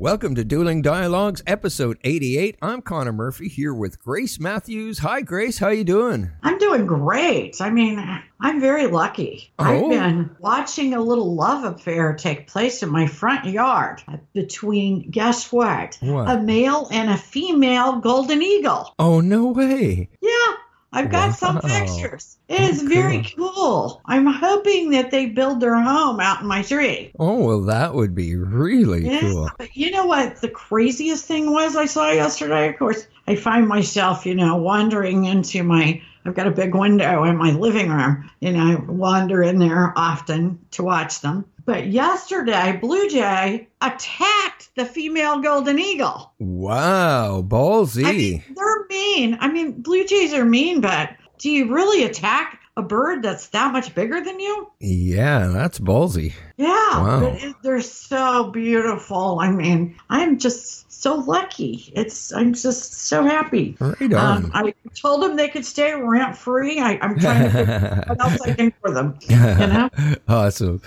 Welcome to Dueling Dialogues, episode 88. I'm Connor Murphy here with Grace Matthews. Hi, Grace. How you doing? I'm doing great. I mean, I'm very lucky. Oh. I've been watching a little love affair take place in my front yard between, guess what? What? A male and a female golden eagle. Oh, no way. Yeah, I've got some Wow. pictures. It is very cool. I'm hoping that they build their home out in my tree. Oh, well, that would be really Yeah, cool. but you know what the craziest thing was I saw yesterday? Of course, I find myself, you know, wandering into my. I've got a big window in my living room, and I wander in there often to watch them. But yesterday, Blue Jay attacked the female golden eagle. Wow, ballsy. I mean, they're mean. I mean, blue jays are mean, but do you really attack a bird that's that much bigger than you? yeah, that's ballsy. Yeah, Wow. it, they're so beautiful. I mean, I'm just so lucky. It's I'm just so happy. Right Um, on. I told them they could stay rent free. I'm trying to figure out what else I can for them. You know. awesome.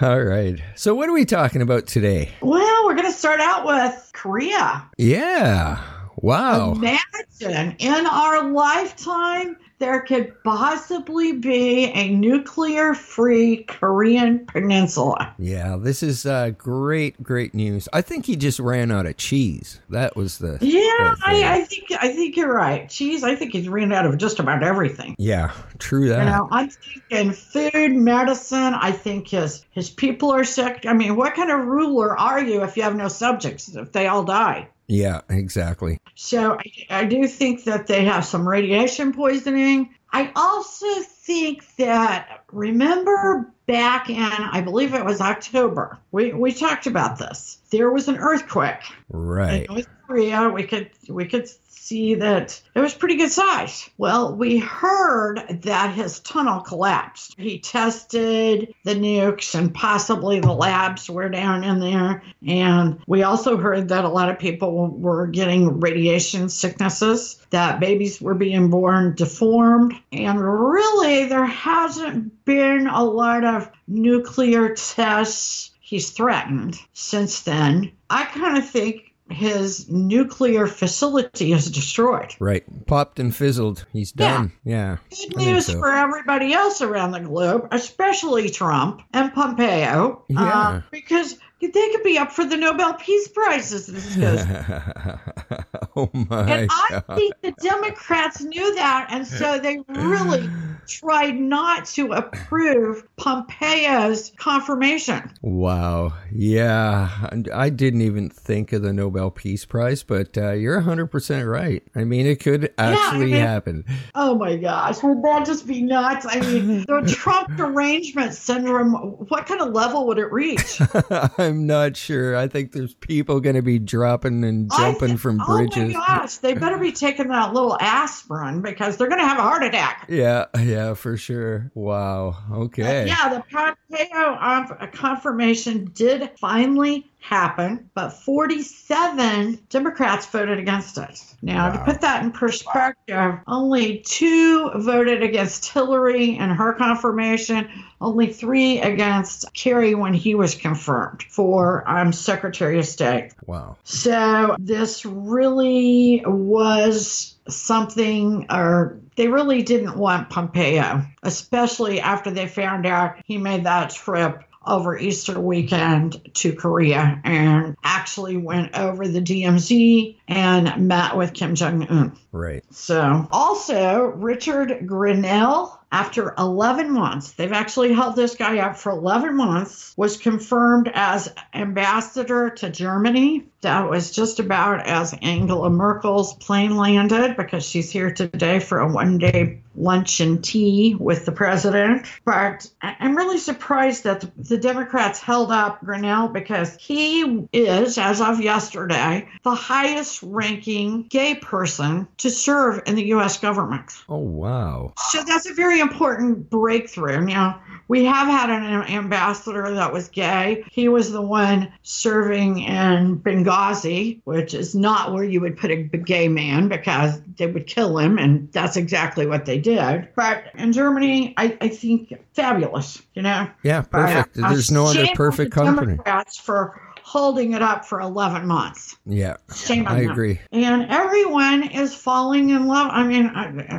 All right. So, what are we talking about today? Well, we're gonna start out with Korea. Yeah. Wow. Imagine in our lifetime there could possibly be a nuclear free Korean peninsula. Yeah, this is uh, great, great news. I think he just ran out of cheese. That was the. Yeah. I, I think I think you're right. Cheese, I think he's ran out of just about everything. yeah, true that. You know, I'm thinking food, medicine. I think his his people are sick. I mean, what kind of ruler are you if you have no subjects? If they all die? Yeah, exactly. So I, I do think that they have some radiation poisoning. I also think that remember back in I believe it was October. We we talked about this. There was an earthquake Right. in North Korea. We could we could see that it was pretty good size. Well, we heard that his tunnel collapsed. He tested the nukes and possibly the labs were down in there. And we also heard that a lot of people were getting radiation sicknesses, that babies were being born deformed. And really, there hasn't been a lot of nuclear tests. He's threatened since then. I kind of think his nuclear facility is destroyed. Right. Popped and fizzled. He's done. Yeah. Good I news so. for everybody else around the globe, especially Trump and Pompeo, uh, Yeah. because they could be up for the Nobel Peace Prize as this goes. oh my. And I God. think the Democrats knew that, and so they really tried not to approve Pompeo's confirmation. Wow. Yeah. I didn't even think of the Nobel Peace Prize, but uh, you're 100% right. I mean, it could I actually mean- happen. Oh my gosh, would that just be nuts? I mean, the Trump derangement syndrome, what kind of level would it reach? I'm not sure. I think there's people going to be dropping and jumping from Oh bridges. My gosh, they better be taking that little aspirin because they're going to have a heart attack. Yeah, yeah, for sure. Wow. Okay. Yeah, the Pompeo confirmation did finally happen, but 47 Democrats voted against it. Now, to put that in perspective, only two voted against Hillary and her confirmation, only three against Kerry when he was confirmed for um, Secretary of State. Wow. So this really was something, or they really didn't want Pompeo, especially after they found out he made that trip over Easter weekend to Korea and actually went over the DMZ and met with Kim Jong Un. Right. So, also, Richard Grenell after 11 months, they've actually held this guy up for 11 months, was confirmed as ambassador to Germany. That was just about as Angela Merkel's plane landed because she's here today for a one day lunch and tea with the president. But I'm really surprised that the Democrats held up Grenell because he is, as of yesterday, the highest ranking gay person to serve in the U.S. government. Oh, wow. So that's a very important breakthrough. Now, we have had an ambassador that was gay. He was the one serving in Benghazi, which is not where you would put a gay man because they would kill him, and that's exactly what they did. But in Germany, I, I think fabulous, you know? Yeah, perfect. But, uh, There's no other perfect company. Democrats for holding it up for 11 months. Yeah, Shame on I them. agree. And everyone is falling in love. I mean,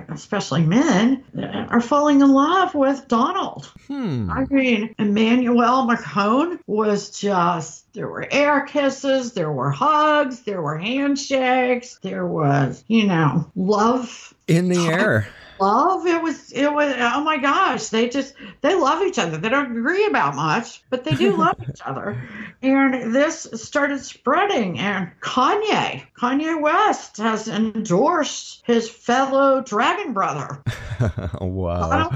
especially men are falling in love with Donald. Hmm. I mean, Emmanuel Macron was just, there were air kisses, there were hugs, there were handshakes, there was, you know, love. In the air. Love. It was, it was, oh my gosh. They just, they love each other. They don't agree about much, but they do love each other. And this started spreading. And Kanye, Kanye West has endorsed his fellow dragon brother. wow.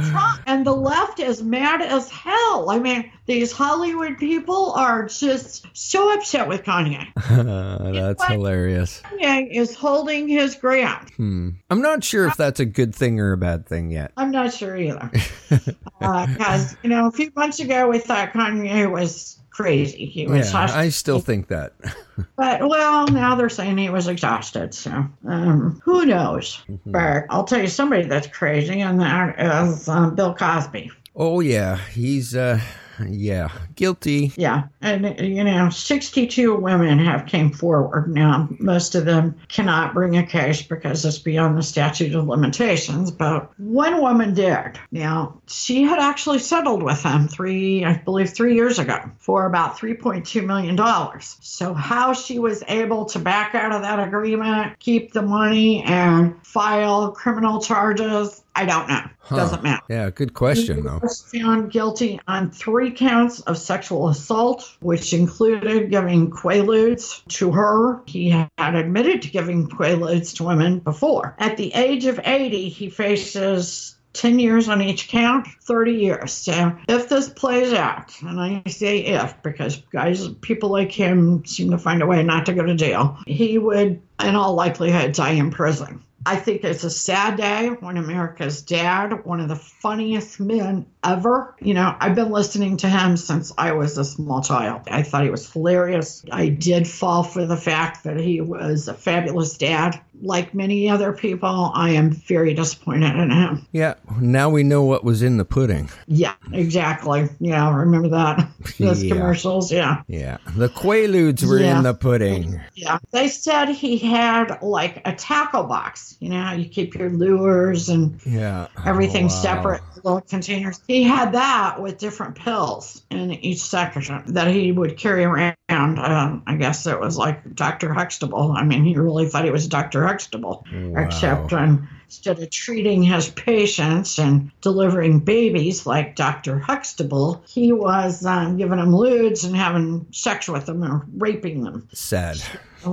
And the left is mad as hell. I mean, these Hollywood people are just so upset with Kanye. That's hilarious. Kanye is holding his ground. Hmm. I'm not sure if that's a good thing or a bad thing yet. I'm not sure either. Because, you know, a few months ago we thought Kanye was crazy. He was Yeah, hostile. I still think that. But, well, now they're saying he was exhausted. So, um, who knows? Mm-hmm. But I'll tell you somebody that's crazy, and that is um, Bill Cosby. Oh yeah, he's uh yeah, guilty. Yeah, and you know, 62 women have came forward. Now, most of them cannot bring a case because it's beyond the statute of limitations, but one woman did. Now, she had actually settled with him three, I believe, three years ago for about 3.2 million dollars. So, how she was able to back out of that agreement, keep the money, and file criminal charges, I don't know. Huh. Doesn't matter. Yeah, good question He though. was found guilty on three counts of sexual assault, which included giving quaaludes to her. He had admitted to giving quaaludes to women before. At the age of 80, he faces 10 years on each count, 30 years. So if this plays out, and I say if because guys, people like him seem to find a way not to go to jail, he would, in all likelihood, die in prison. I think it's a sad day when America's dad, one of the funniest men ever, you know, I've been listening to him since I was a small child. I thought he was hilarious. I did fall for the fact that he was a fabulous dad. Like many other people, I am very disappointed in him. Yeah, now we know what was in the pudding. Yeah, exactly. Yeah, remember that? Those Yeah. commercials. Yeah. Yeah, the quaaludes were Yeah. in the pudding. Yeah. They said he had like a tackle box. You know, how you keep your lures and Yeah, everything Oh, wow. separate little containers. He had that with different pills in each section that he would carry around. Um, I guess it was like Dr. Huxtable. I mean, he really thought he was Dr. Huxtable, Wow. except when instead of treating his patients and delivering babies like Dr. Huxtable, he was um, giving them ludes and having sex with them or raping them. Sad.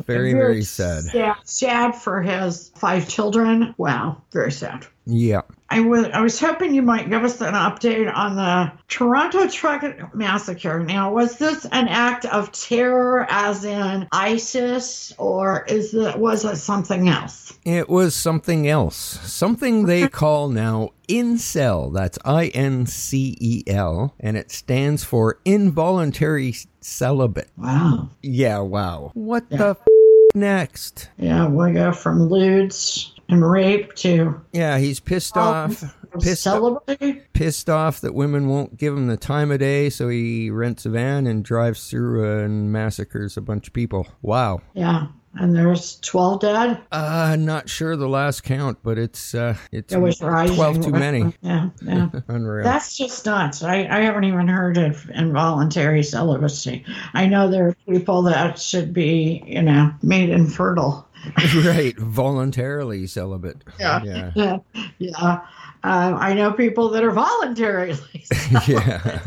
Very, very sad. Sad, sad for his five children. Wow, very sad. Yeah. I was I was hoping you might give us an update on the Toronto truck massacre. Now, was this an act of terror, as in ISIS, or is it was it something else? It was something else. Something they call now incel. That's I N C E L. And it stands for involuntary celibate. Wow. Yeah, wow. What Yeah. the f- next? Yeah, we go from ludes and rape too. Yeah, he's pissed off. Pissed off, pissed off that women won't give him the time of day, so he rents a van and drives through and massacres a bunch of people. Wow. Yeah, and there's twelve dead. Uh, not sure the last count, but it's uh, it's It was rising. twelve too many. Yeah, yeah. Unreal. That's just nuts. I, I haven't even heard of involuntary celibacy. I know there are people that should be, you know, made infertile. right, voluntarily celibate. Yeah. yeah. Yeah, yeah. Uh, I know people that are voluntarily yeah.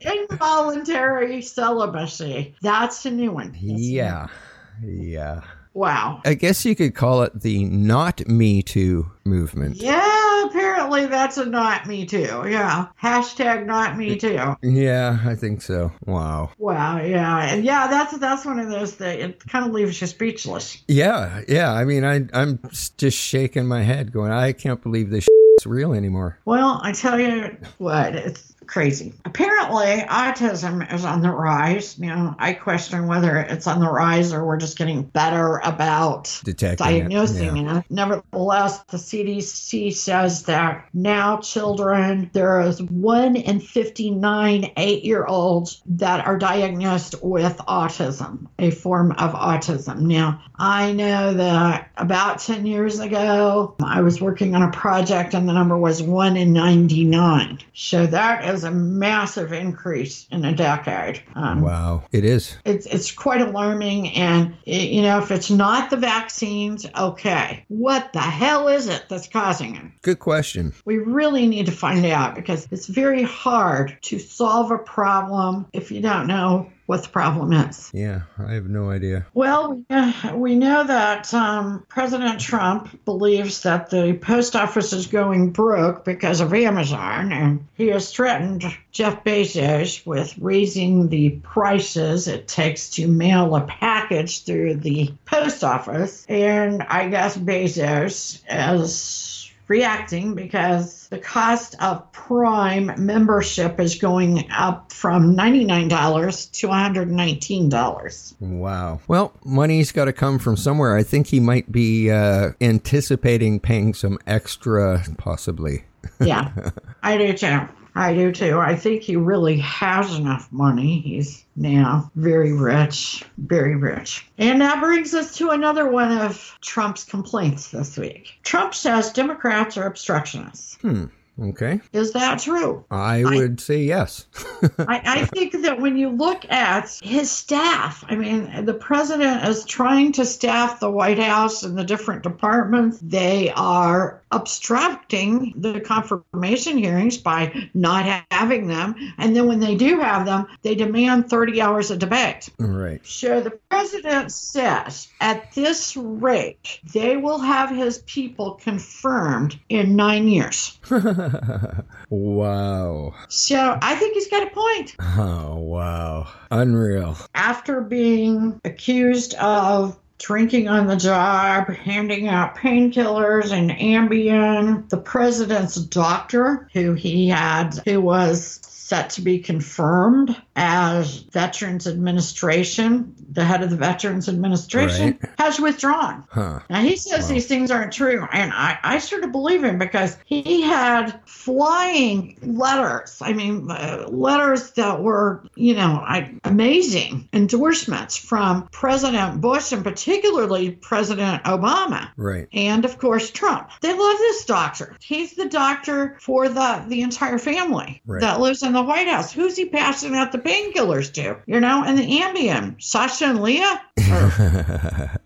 involuntary celibacy. That's a new one. That's a new Yeah. Yeah. Wow. I guess you could call it the not me too movement. Yeah, apparently that's a not me too. Yeah. Hashtag not me too. Yeah, I think so. Wow. Wow, yeah. And yeah, that's that's one of those that it kind of leaves you speechless. Yeah, yeah. I mean, I I'm just shaking my head, going, I can't believe this is real anymore. Well, I tell you what, it's crazy. Apparently, autism is on the rise. You know, I question whether it's on the rise or we're just getting better about Detecting diagnosing it. Yeah. it. Nevertheless, the CDC says that now children, there is one in 59 eight year olds that are diagnosed with autism, a form of autism. Now, I know that about 10 years ago, I was working on a project and the number was one in 99. So that is a massive increase in a decade. Um, Wow, it is. it's it's quite alarming and it, you know if it's not the vaccines okay what the hell is it that's causing it Good question. we really need to find out because it's very hard to solve a problem if you don't know what the problem is Yeah, I have no idea. well, uh, we know that um, President Trump believes that the post office is going broke because of Amazon, and he has threatened Jeff Bezos with raising the prices it takes to mail a package through the post office. And I guess Bezos reacting because the cost of Prime membership is going up from $99 to $119. Wow. Well, money's got to come from somewhere. I think he might be uh, anticipating paying some extra, possibly. Yeah, I do too. I do too. I think he really has enough money. He's now very rich, very rich. And that brings us to another one of Trump's complaints this week. Trump says Democrats are obstructionists. Hmm. Okay. Is that true? I would say yes. I, I think that when you look at his staff, I mean, the president is trying to staff the White House and the different departments. They are obstructing the confirmation hearings by not having them. And then when they do have them, they demand 30 hours of debate. right. So the president says at this rate, they will have his people confirmed in nine years. wow. So I think he's got a point. Oh, wow. Unreal. after being accused of drinking on the job, handing out painkillers and Ambien, the president's doctor, who he had, who was set to be confirmed as Veterans Administration, the head of the Veterans Administration, Right. has withdrawn. Huh. Now he says Wow. these things aren't true, and I, I sort of believe him because he had flying letters. I mean, uh, letters that were, you know, I, amazing endorsements from President Bush and particularly President Obama. Right. And of course, Trump. They love this doctor. He's the doctor for the, the entire family Right. that lives in the White House. Who's he passing out the painkillers to? You know, and the Ambien. Sasha and Leah?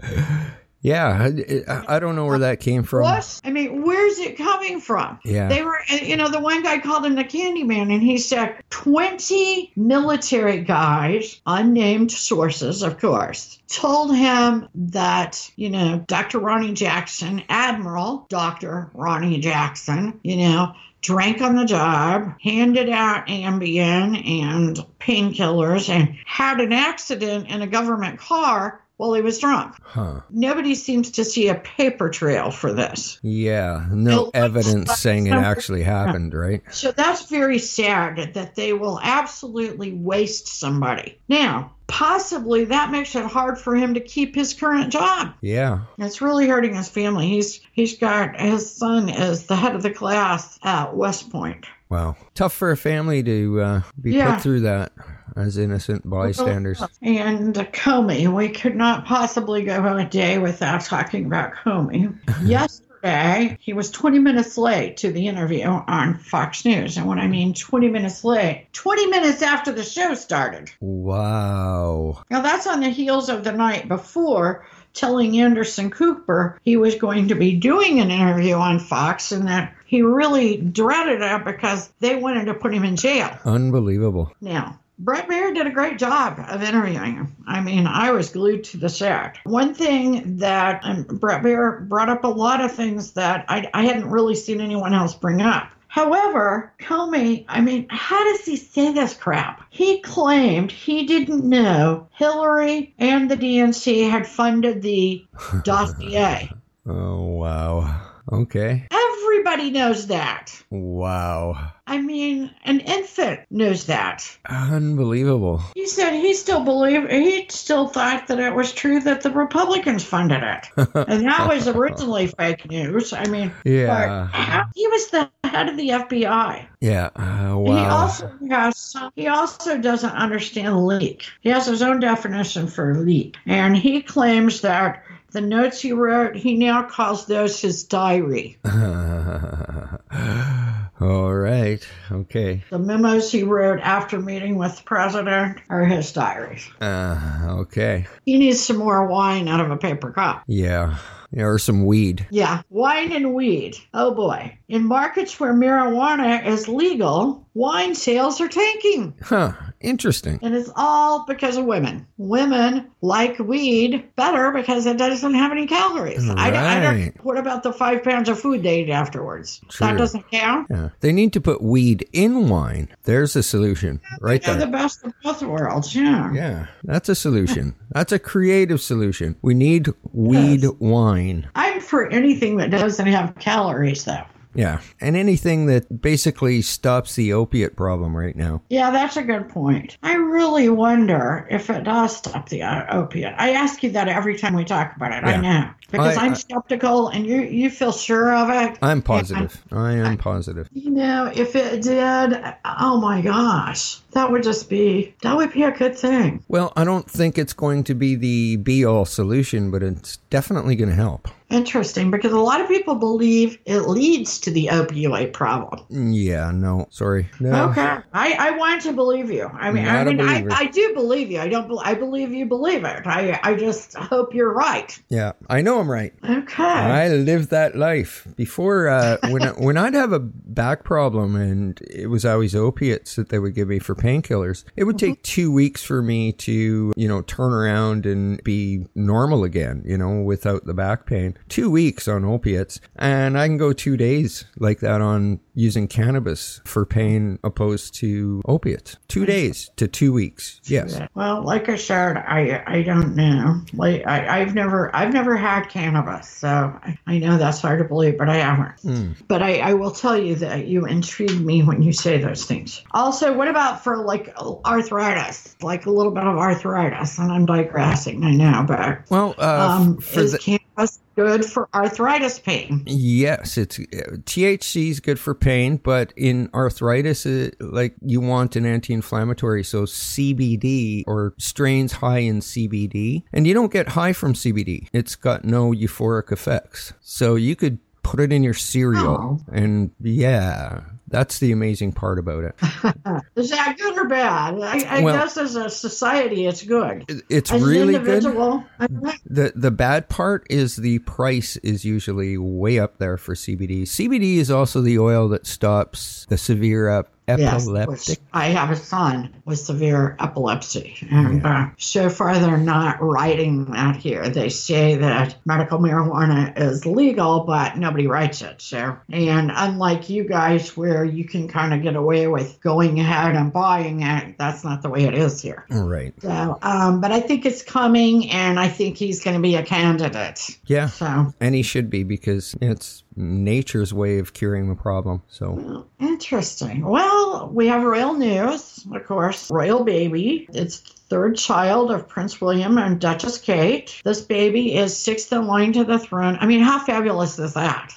yeah. I, I don't know where that came from. What? I mean, where's it coming from? Yeah. They were, you know, the one guy called him the candy man, and he said 20 military guys, unnamed sources, of course, told him that, you know, Dr. Ronny Jackson, Admiral Dr. Ronny Jackson, you know, drank on the job, handed out Ambien and painkillers, and had an accident in a government car while he was drunk. Huh. Nobody seems to see a paper trail for this. Yeah. No It evidence saying it actually happened, right? So that's very sad that they will absolutely waste somebody. Now, possibly that makes it hard for him to keep his current job. Yeah. It's really hurting his family. He's he's got his son is the head of the class at West Point. Wow. Tough for a family to uh, be Yeah. put through that as innocent bystanders. And Comey, we could not possibly go a day without talking about Comey. Yesterday, he was 20 minutes late to the interview on Fox News. And when I mean 20 minutes late, 20 minutes after the show started. Wow. Now, that's on the heels of the night before telling Anderson Cooper he was going to be doing an interview on Fox and that he really dreaded it because they wanted to put him in jail. Unbelievable. Now, Bret Baier did a great job of interviewing him. I mean, I was glued to the set. One thing that um, Bret Baier brought up a lot of things that I, I hadn't really seen anyone else bring up. However, Comey, I mean, how does he say this crap? He claimed he didn't know Hillary and the DNC had funded the dossier. Oh, wow. Okay. Everybody knows that. Wow. I mean, an infant knows that. Unbelievable. He said he still believed, he still thought that it was true that the Republicans funded it. and that was originally fake news. I mean, Yeah. he was the head of the FBI. Yeah. Uh, He also has, he also doesn't understand leak. He has his own definition for leak. And he claims that the notes he wrote, he now calls those his diary. All right. Okay. The memos he wrote after meeting with the president are his diaries. Uh, okay. He needs some more wine out of a paper cup. Yeah. Yeah, or some weed. Yeah, wine and weed. Oh boy. In markets where marijuana is legal, wine sales are tanking. Huh. Interesting. And it's all because of women. Women like weed better because it doesn't have any calories. I, don't- I don't. Right. What about the five pounds of food they eat afterwards? True. That doesn't count. Yeah. They need to put weed in wine. There's a solution right They're the best of both worlds. Yeah. Yeah. That's a solution. That's a creative solution. We need weed Yes. wine. I'm for anything that doesn't have calories, though. Yeah. And anything that basically stops the opiate problem right now. Yeah, that's a good point. I really wonder if it does stop the uh, opiate. I ask you that every time we talk about it. I know because I- I, am skeptical, and you you feel sure of it. I'm positive. I am positive. You know, if it did, oh my gosh, that would just be that would be a good thing. Well, I don't think it's going to be the be all solution, but it's definitely going to help. Interesting, because a lot of people believe it leads to the opioid problem. Yeah, no, sorry. No. Okay, I, I want to believe you. I mean, I Not a mean, I. I do believe you. I don't. bel I believe you believe it. I I just hope you're right. Yeah, I know I'm right. Okay. I lived that life before. Uh, when I, when I'd have a back problem and it was always opiates that they would give me for painkillers, it would take two weeks for me to you know turn around and be normal again. You know, without the back pain. Two weeks on opiates, and I can go two days like that on using cannabis for pain opposed to opiates. Two days to two weeks. Yes. Well, like I said, I I don't know. Like I, I've never I've never had cannabis, so I, I know that's hard to believe, but I haven't. But I, I will tell you that you intrigue me when you say those things. Also, what about for like arthritis, like a little bit of arthritis? And I'm digressing, I know, but Well, uh, um, for is the, cannabis good for arthritis pain? Yes, it's uh, THC is good for pain, but in arthritis, uh, like you want an anti-inflammatory, so CBD or strains high in CBD, and you don't get high from CBD. It's got no euphoric effects, so you could put it in your cereal, and yeah, that's the amazing part about it. Is that good or bad? I, I Well- guess as a society, it's good. It's As really good. The the bad part is the price is usually way up there for CBD. CBD is also the oil that stops the severe Yes, epileptic. which I have a son with severe epilepsy, and uh, so far they're not writing that here. They say that medical marijuana is legal, but nobody writes it. So, and unlike you guys, where you can kind of get away with going ahead and buying it, that's not the way it is here. Right. So, um, but I think it's coming, and I think he's going to be a candidate. Yeah. So, And he should be because it's nature's way of curing the problem. So Interesting. Well, we have royal news, of course. Royal baby. It's third child of Prince William and Duchess Kate. This baby is sixth in line to the throne. I mean, how fabulous is that?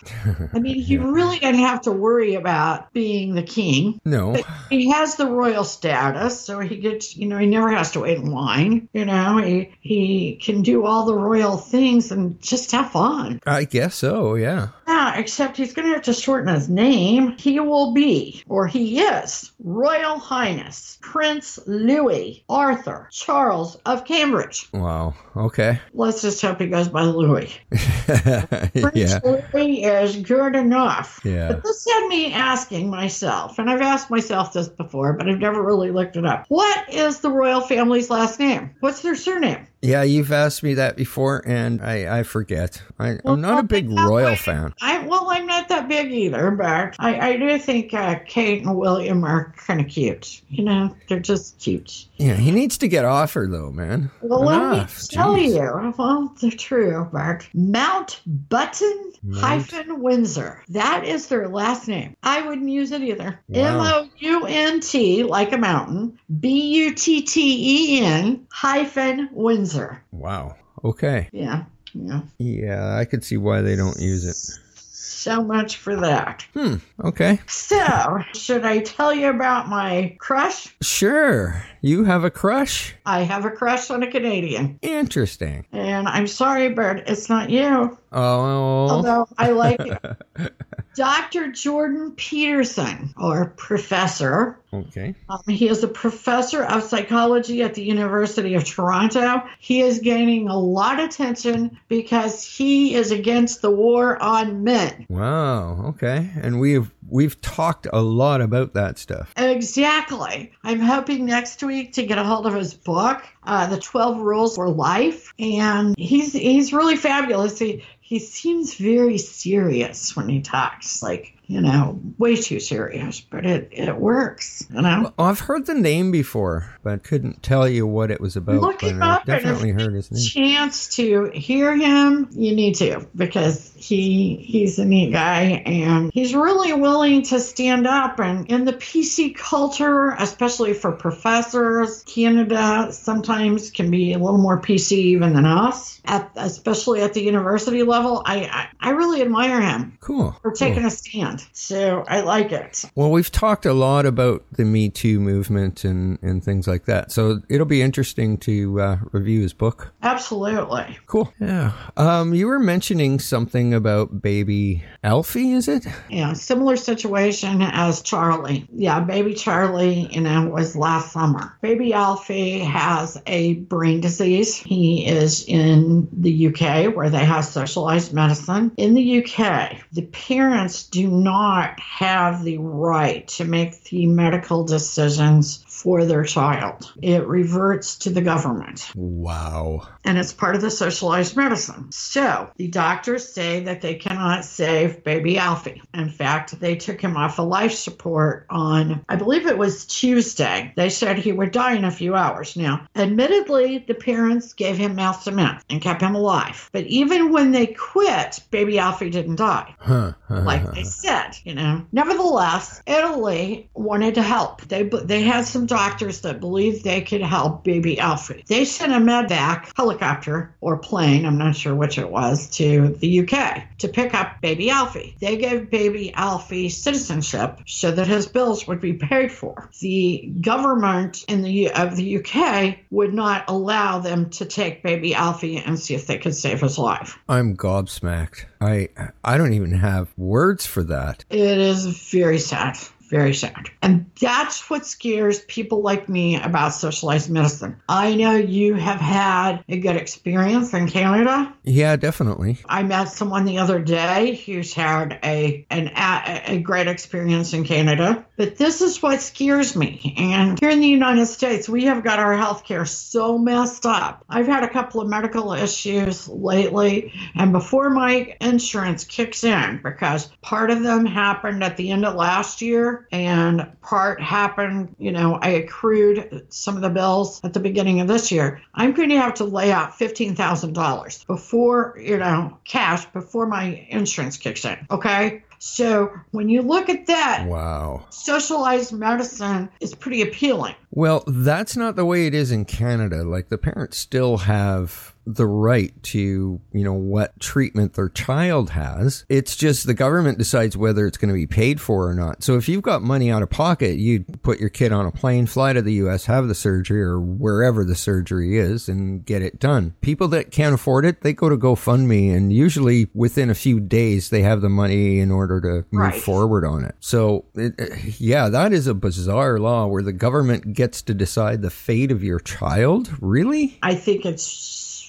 I mean, he really doesn't have to worry about being the king. no. But he has the royal status, so he gets, you know, he never has to wait in line. You know, he he can do all the royal things and just have fun. I guess so, yeah. Yeah, Yeah, except he's going to have to shorten his name. He will be, or he is, Royal Highness Prince Louis Arthur Charles of Cambridge. Wow. Okay. Let's just hope he goes by Louis. Prince yeah. Louis is good enough. Yeah. But this had me asking myself, and I've asked myself this before, but I've never really looked it up. What is the royal family's last name? What's their surname? Yeah, you've asked me that before, and I, I forget. I, Well, I'm not a big royal way- fan. I well, I'm not that big either, but I, I do think uh, Kate and William are kind of cute. You know, they're just cute. Yeah, he needs to get off her, though, man. Well, let me Enough. tell Jeez. you, well, they're true, but Mount Button hyphen Windsor. That is their last name. I wouldn't use it either. M. O U N T, like a mountain, B U T T E N hyphen Windsor. Wow. Okay. Yeah, yeah. Yeah, I could see why they don't use it. So much for that. Hmm. Okay. So, should I tell you about my crush? Sure. You have a crush? I have a crush on a Canadian. Interesting. And I'm sorry, but it's not you. Oh. Although I like. Dr. Jordan Peterson, or professor. Okay. Um, he is a professor of psychology at the University of Toronto. He is gaining a lot of attention because he is against the war on men. Wow. Okay. And we've we've talked a lot about that stuff. Exactly. I'm hoping next week to get a hold of his book, uh, The 12 Rules for Life. And he's he's really fabulous. He, he seems very serious when he talks, like, you know, way too serious, but it, it works, you know? Well, I've heard the name before, but couldn't tell you what it was about. Look but him I up definitely heard his name. chance to hear him, you need to because he he's a neat guy and he's really willing to stand up and in the PC culture, especially for professors, Canada sometimes can be a little more PC even than us. At especially at the university level, I I, I really admire him Cool. for taking cool. a stand. So I like it. Well, we've talked a lot about the Me Too movement and, and things like that. So it'll be interesting to uh, review his book. Absolutely. Cool. Yeah. Um, you were mentioning something about baby Alfie, is it? Yeah, similar situation as Charlie. Yeah, baby Charlie, you know, was last summer. Baby Alfie has a brain disease. He is in the UK where they have socialized medicine. In the UK, the parents do not have the right to make the medical decisions for their child. It reverts to the government Wow. and it's part of the socialized medicine. So the doctors say that they cannot save baby Alfie. In fact, they took him off of life support on, I believe it was Tuesday. They said he would die in a few hours. Now, admittedly, the parents gave him mouth cement and kept him alive. But even when they quit, baby Alfie didn't die Huh. like they said, you know. Nevertheless, Italy wanted to help. They they had some doctors that believed they could help baby Alfie. They sent a medevac helicopter or plane, I'm not sure which it was, to the UK to pick up baby Alfie. They gave baby Alfie citizenship so that his bills would be paid for. The government in the of the UK would not allow them to take baby Alfie and see if they could save his life. I'm gobsmacked. I I don't even have words for that. It is very sad. Very sad. And that's what scares people like me about socialized medicine. I know you have had a good experience in Canada. Yeah, definitely. I met someone the other day who's had a an a, a great experience in Canada. But this is what scares me. And here in the United States, we have got our healthcare so messed up. I've had a couple of medical issues lately, and before my insurance kicks in, because part of them happened at the end of last year, and part happened, you know, I accrued some of the bills at the beginning of this year. I'm going to have to lay out $15,000 before, you know, cash before my insurance kicks in. Okay. So when you look at that, Wow. socialized medicine is pretty appealing. Well, that's not the way it is in Canada. Like the parents still have the right to, you know, what treatment their child has. It's just the government decides whether it's going to be paid for or not. So if you've got money out of pocket, you put your kid on a plane, fly to the US, have the surgery or wherever the surgery is and get it done. People that can't afford it, they go to GoFundMe and usually within a few days they have the money in order to move Right. forward on it. So, it, yeah, that is a bizarre law where the government gets to decide the fate of your child. Really? I think it's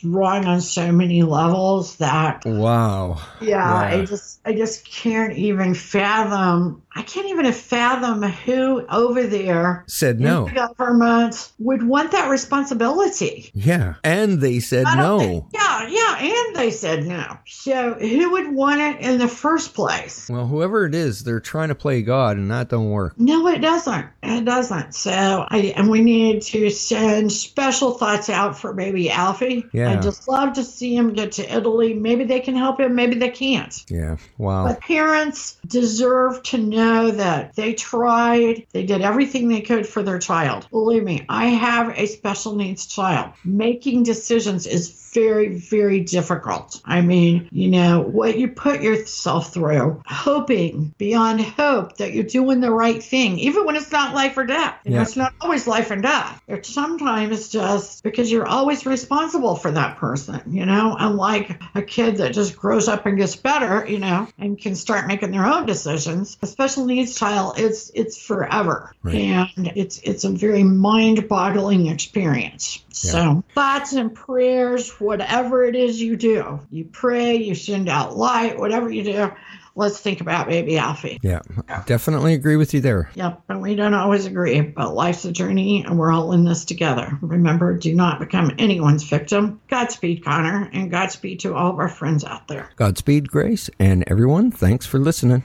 wrong on so many levels that Wow. yeah, I just I just can't even fathom I can't even fathom who over there Said no. the government would want that responsibility. Yeah. And they said no. think- yeah, yeah, and they said no. So who would want it in the first place? Well, whoever it is, they're trying to play God and that don't work. No, it doesn't. It doesn't. So I and we need to send special thoughts out for baby Alfie. Yeah. I'd just love to see him get to Italy. Maybe they can help him, maybe they can't. Yeah. Wow. But parents deserve to know that they tried, they did everything they could for their child. Believe me, I have a special needs child. Making decisions is very, very difficult. I mean, you know, what you put yourself through, hoping beyond hope that you're doing the right thing, even when it's not life or death. You know, it's not always life and death. It's sometimes just because you're always responsible for that person, you know, unlike a kid that just grows up and gets better, you know, and can start making their own decisions. A special needs child, it's it's forever. Right. And it's it's a very mind-boggling experience. So thoughts and prayers, whatever it is you do, you pray, you send out light, whatever you do, let's think about baby Alfie. Yeah. Definitely agree with you there. Yep, and we don't always agree, but life's a journey and we're all in this together. Remember, do not become anyone's victim. Godspeed, Connor, and Godspeed to all of our friends out there. Godspeed, Grace, and everyone, thanks for listening.